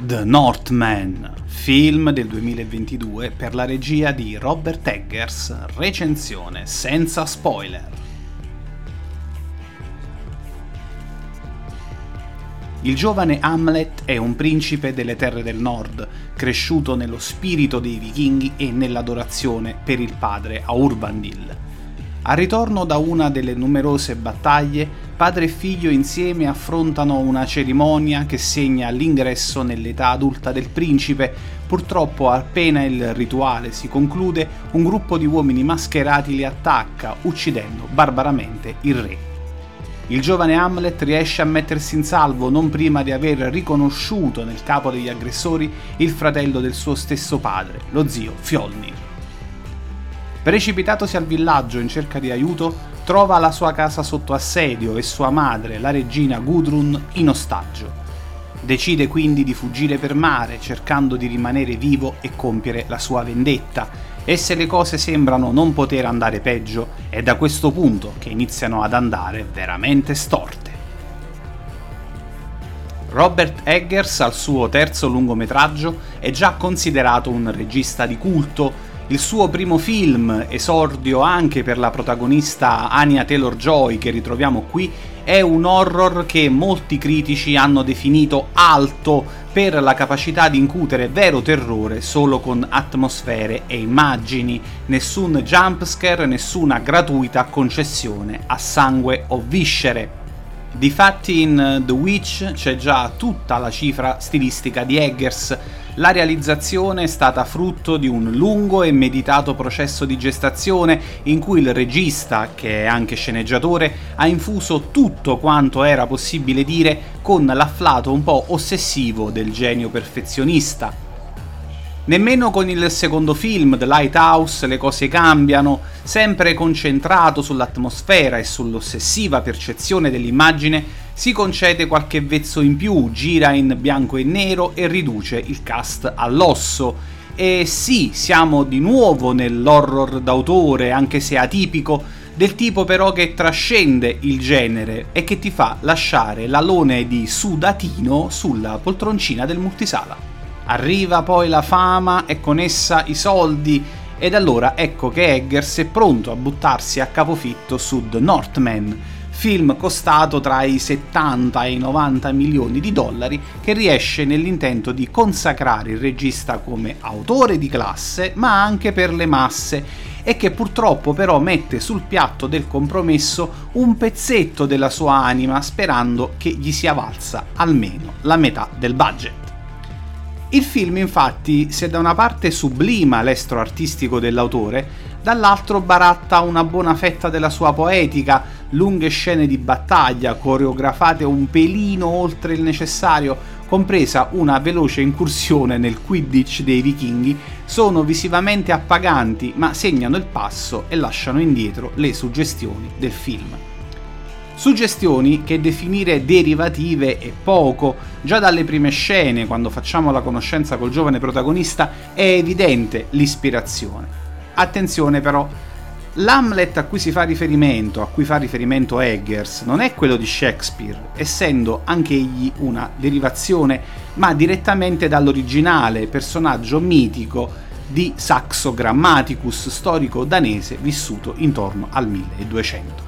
The Northman, film del 2022 per la regia di Robert Eggers, recensione senza spoiler. Il giovane Hamlet è un principe delle terre del nord, cresciuto nello spirito dei vichinghi e nell'adorazione per il padre Aurbandil. Al ritorno da una delle numerose battaglie, padre e figlio insieme affrontano una cerimonia che segna l'ingresso nell'età adulta del principe. Purtroppo, appena il rituale si conclude, un gruppo di uomini mascherati li attacca, uccidendo barbaramente il re. Il giovane Hamlet riesce a mettersi in salvo non prima di aver riconosciuto nel capo degli aggressori il fratello del suo stesso padre, lo zio Fjolnir. Precipitatosi al villaggio in cerca di aiuto, trova la sua casa sotto assedio e sua madre, la regina Gudrun, in ostaggio. Decide quindi di fuggire per mare, cercando di rimanere vivo e compiere la sua vendetta. E se le cose sembrano non poter andare peggio, è da questo punto che iniziano ad andare veramente storte. Robert Eggers, al suo terzo lungometraggio, è già considerato un regista di culto il suo primo film, esordio anche per la protagonista Anya Taylor-Joy che ritroviamo qui, è un horror che molti critici hanno definito alto per la capacità di incutere vero terrore solo con atmosfere e immagini, nessun jumpscare, nessuna gratuita concessione a sangue o viscere. Difatti in The Witch c'è già tutta la cifra stilistica di Eggers, la realizzazione è stata frutto di un lungo e meditato processo di gestazione in cui il regista, che è anche sceneggiatore, ha infuso tutto quanto era possibile dire con l'afflato un po' ossessivo del genio perfezionista. Nemmeno con il secondo film, The Lighthouse, le cose cambiano, sempre concentrato sull'atmosfera e sull'ossessiva percezione dell'immagine, si concede qualche vezzo in più, gira in bianco e nero e riduce il cast all'osso. E sì, siamo di nuovo nell'horror d'autore, anche se atipico, del tipo però che trascende il genere e che ti fa lasciare l'alone di sudatino sulla poltroncina del multisala. Arriva poi la fama e con essa i soldi ed allora ecco che Eggers è pronto a buttarsi a capofitto su The Northman, film costato tra i 70 e i 90 milioni di dollari che riesce nell'intento di consacrare il regista come autore di classe ma anche per le masse e che purtroppo però mette sul piatto del compromesso un pezzetto della sua anima sperando che gli sia valsa almeno la metà del budget. Il film infatti, se da una parte sublima l'estro artistico dell'autore, dall'altro baratta una buona fetta della sua poetica, lunghe scene di battaglia, coreografate un pelino oltre il necessario, compresa una veloce incursione nel Quidditch dei vichinghi, sono visivamente appaganti ma segnano il passo e lasciano indietro le suggestioni del film. Suggestioni che definire derivative è poco, già dalle prime scene, quando facciamo la conoscenza col giovane protagonista, è evidente l'ispirazione. Attenzione però, l'Hamlet a cui si fa riferimento, a cui fa riferimento Eggers, non è quello di Shakespeare, essendo anch'egli una derivazione, ma direttamente dall'originale personaggio mitico di Saxo Grammaticus, storico danese vissuto intorno al 1200.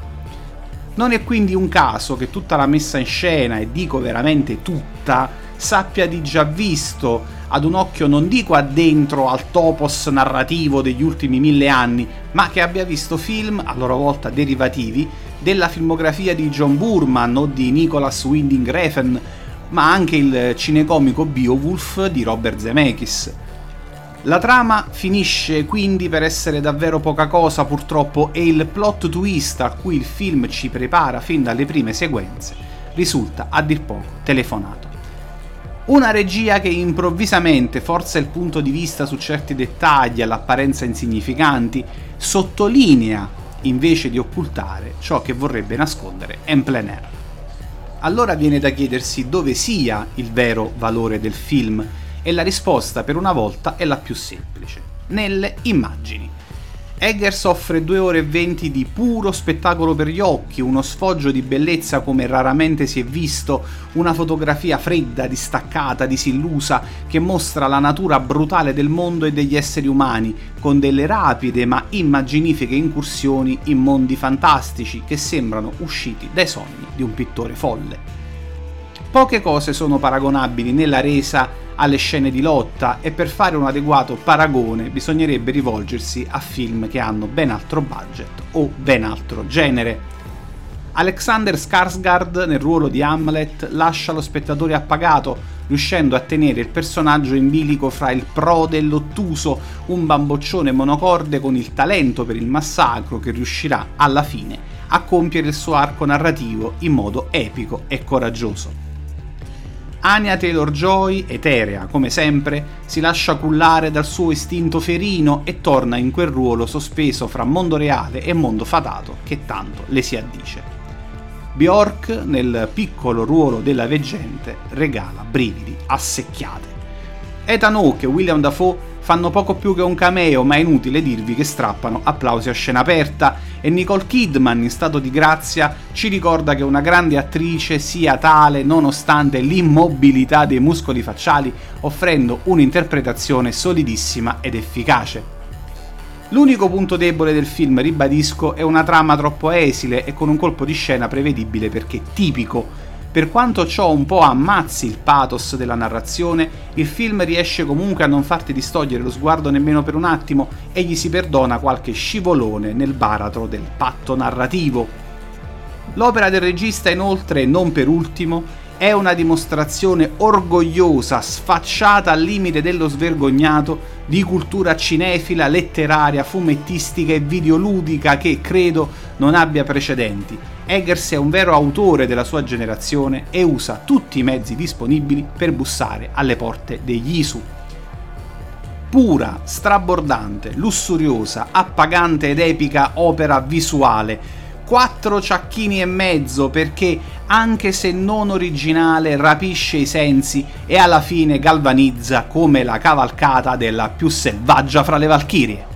Non è quindi un caso che tutta la messa in scena, e dico veramente tutta, sappia di già visto ad un occhio non dico addentro al topos narrativo degli ultimi mille anni, ma che abbia visto film, a loro volta derivativi, della filmografia di John Burman o di Nicholas Winding Refn, ma anche il cinecomico Beowulf di Robert Zemeckis. La trama finisce quindi per essere davvero poca cosa purtroppo e il plot twist a cui il film ci prepara fin dalle prime sequenze risulta a dir poco telefonato. Una regia che improvvisamente forza il punto di vista su certi dettagli all'apparenza insignificanti, sottolinea invece di occultare ciò che vorrebbe nascondere en plein air. Allora viene da chiedersi dove sia il vero valore del film e la risposta per una volta è la più semplice, nelle immagini. Eggers offre 2 ore e 20 di puro spettacolo per gli occhi, uno sfoggio di bellezza come raramente si è visto, una fotografia fredda, distaccata, disillusa, che mostra la natura brutale del mondo e degli esseri umani, con delle rapide ma immaginifiche incursioni in mondi fantastici che sembrano usciti dai sogni di un pittore folle. Poche cose sono paragonabili nella resa alle scene di lotta e per fare un adeguato paragone bisognerebbe rivolgersi a film che hanno ben altro budget o ben altro genere. Alexander Skarsgård nel ruolo di Hamlet lascia lo spettatore appagato, riuscendo a tenere il personaggio in bilico fra il prode e l'ottuso, un bamboccione monocorde con il talento per il massacro che riuscirà alla fine a compiere il suo arco narrativo in modo epico e coraggioso. Anya Taylor-Joy, eterea come sempre, si lascia cullare dal suo istinto ferino e torna in quel ruolo sospeso fra mondo reale e mondo fatato che tanto le si addice. Bjork, nel piccolo ruolo della veggente, regala brividi a secchiate. Ethan Hawke e William Dafoe fanno poco più che un cameo, ma è inutile dirvi che strappano applausi a scena aperta e Nicole Kidman in stato di grazia ci ricorda che una grande attrice sia tale nonostante l'immobilità dei muscoli facciali, offrendo un'interpretazione solidissima ed efficace. L'unico punto debole del film, ribadisco, è una trama troppo esile e con un colpo di scena prevedibile perché tipico per quanto ciò un po' ammazzi il pathos della narrazione, il film riesce comunque a non farti distogliere lo sguardo nemmeno per un attimo e gli si perdona qualche scivolone nel baratro del patto narrativo. L'opera del regista inoltre, non per ultimo, è una dimostrazione orgogliosa, sfacciata al limite dello svergognato, di cultura cinefila, letteraria, fumettistica e videoludica che credo non abbia precedenti. Eggers è un vero autore della sua generazione e usa tutti i mezzi disponibili per bussare alle porte degli Isu. Pura, strabordante, lussuriosa, appagante ed epica opera visuale quattro ciacchini e mezzo perché, anche se non originale, rapisce i sensi e alla fine galvanizza come la cavalcata della più selvaggia fra le valchirie.